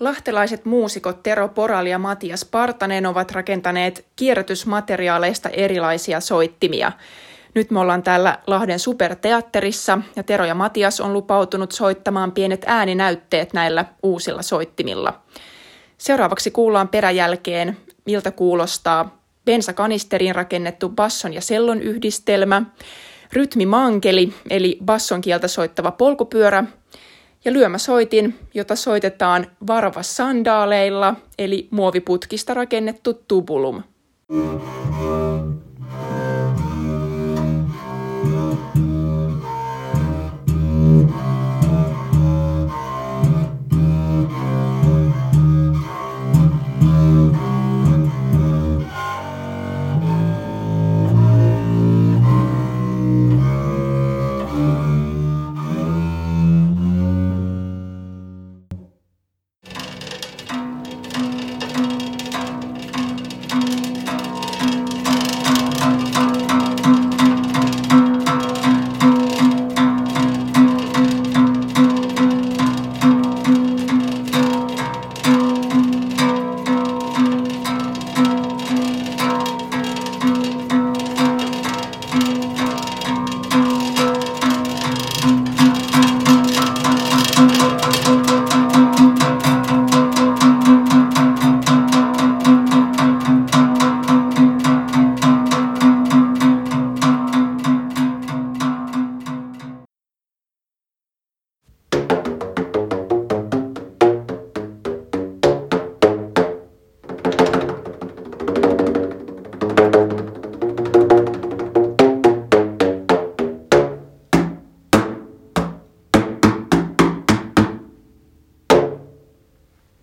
Lahtelaiset muusikot Tero Porali ja Matias Partanen ovat rakentaneet kierrätysmateriaaleista erilaisia soittimia. Nyt me ollaan täällä Lahden superteatterissa ja Tero ja Matias on lupautunut soittamaan pienet ääninäytteet näillä uusilla soittimilla. Seuraavaksi kuullaan peräjälkeen, miltä kuulostaa bensakanisteriin rakennettu basson ja sellon yhdistelmä, rytmimankeli eli basson kieltä soittava polkupyörä ja lyömäsoitin, jota soitetaan varvassandaaleilla eli muoviputkista rakennettu tubulum.